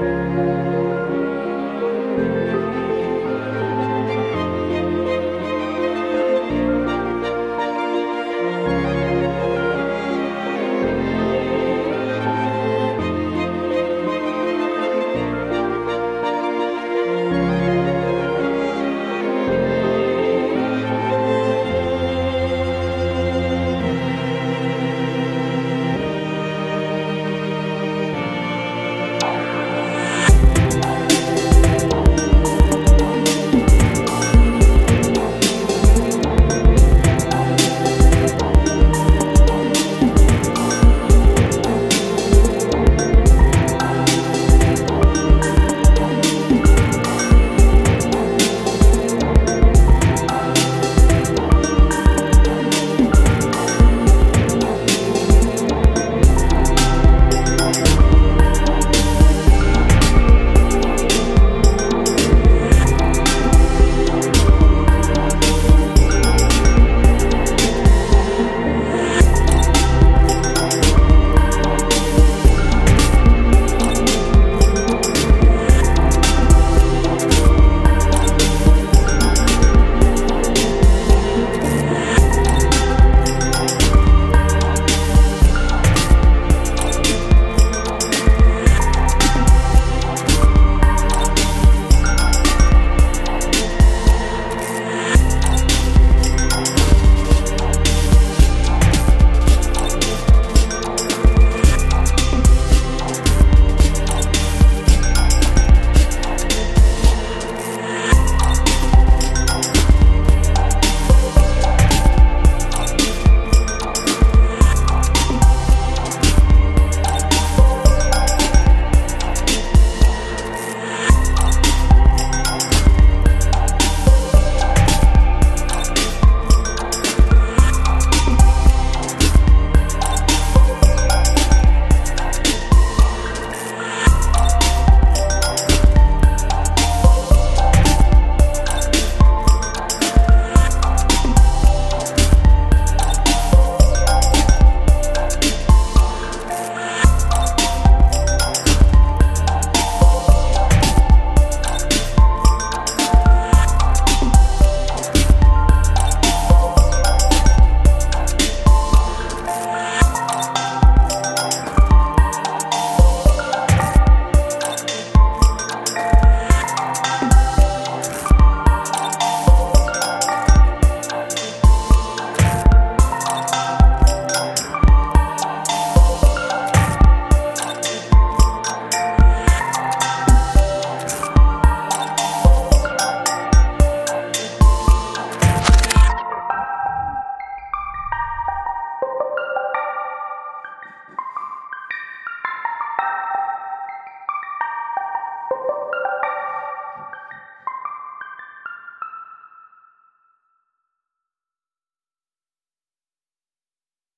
Música